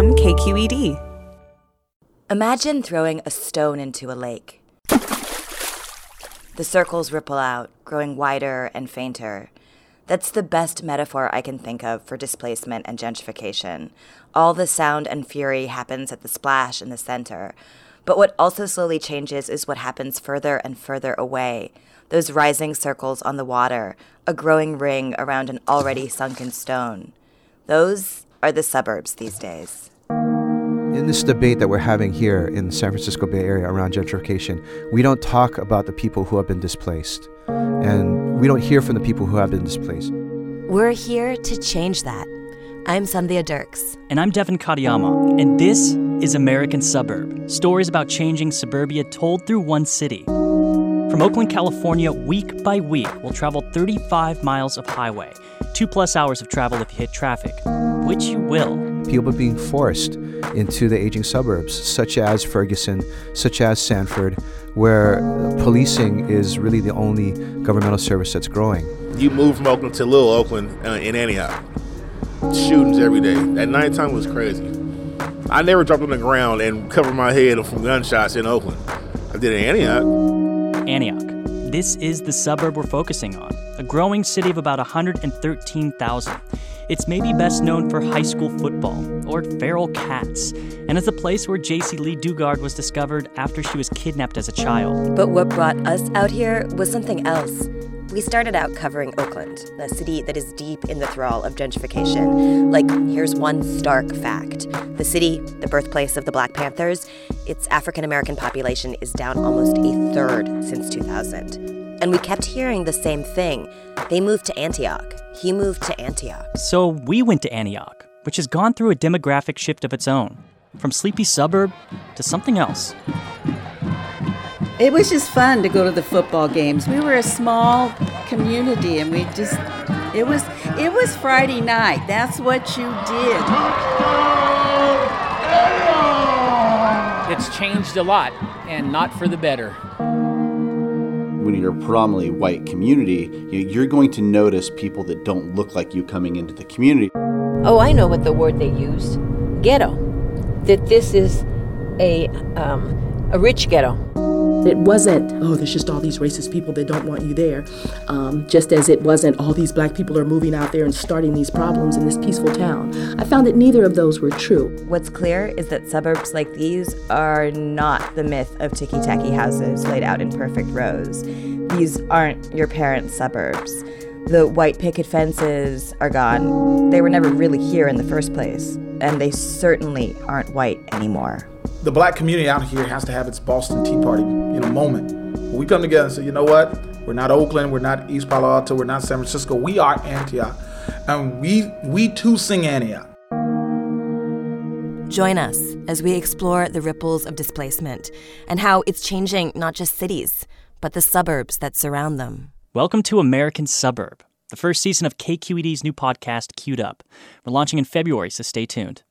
from KQED. Imagine throwing a stone into a lake. The circles ripple out, growing wider and fainter. That's the best metaphor I can think of for displacement and gentrification. All the sound and fury happens at the splash in the center. But what also slowly changes is what happens further and further away. Those rising circles on the water, a growing ring around an already sunken stone. Those are the suburbs these days. In this debate that we're having here in the San Francisco Bay Area around gentrification, we don't talk about the people who have been displaced. And we don't hear from the people who have been displaced. We're here to change that. I'm Sandhya Dirks. And I'm Devin Katayama. And this is American Suburb stories about changing suburbia told through one city. From Oakland, California, week by week, we'll travel 35 miles of highway, two plus hours of travel if you hit traffic, which you will. People are being forced into the aging suburbs, such as Ferguson, such as Sanford, where policing is really the only governmental service that's growing. You move from Oakland to Little Oakland uh, in Antioch. Shootings every day. At nighttime was crazy. I never dropped on the ground and covered my head from gunshots in Oakland. I did in Antioch. Antioch. This is the suburb we're focusing on, a growing city of about 113,000. It's maybe best known for high school football or feral cats, and it's a place where Jaycee Lee Dugard was discovered after she was kidnapped as a child. But what brought us out here was something else. We started out covering Oakland, a city that is deep in the thrall of gentrification. Like, here's one stark fact the city, the birthplace of the Black Panthers, its African American population is down almost a third since 2000. And we kept hearing the same thing. They moved to Antioch. He moved to Antioch. So we went to Antioch, which has gone through a demographic shift of its own from sleepy suburb to something else. It was just fun to go to the football games. We were a small community and we just it was it was Friday night. That's what you did. It's changed a lot and not for the better. When you're a predominantly white community, you're going to notice people that don't look like you coming into the community. Oh, I know what the word they used ghetto. That this is a, um, a rich ghetto. It wasn't, oh, there's just all these racist people that don't want you there. Um, just as it wasn't, all these black people are moving out there and starting these problems in this peaceful town. I found that neither of those were true. What's clear is that suburbs like these are not the myth of ticky tacky houses laid out in perfect rows. These aren't your parents' suburbs. The white picket fences are gone. They were never really here in the first place, and they certainly aren't white anymore the black community out here has to have its Boston Tea Party, you know, moment. When we come together and say, you know what, we're not Oakland, we're not East Palo Alto, we're not San Francisco, we are Antioch, and we we too sing Antioch. Join us as we explore the ripples of displacement and how it's changing not just cities, but the suburbs that surround them. Welcome to American Suburb, the first season of KQED's new podcast, Queued Up. We're launching in February, so stay tuned.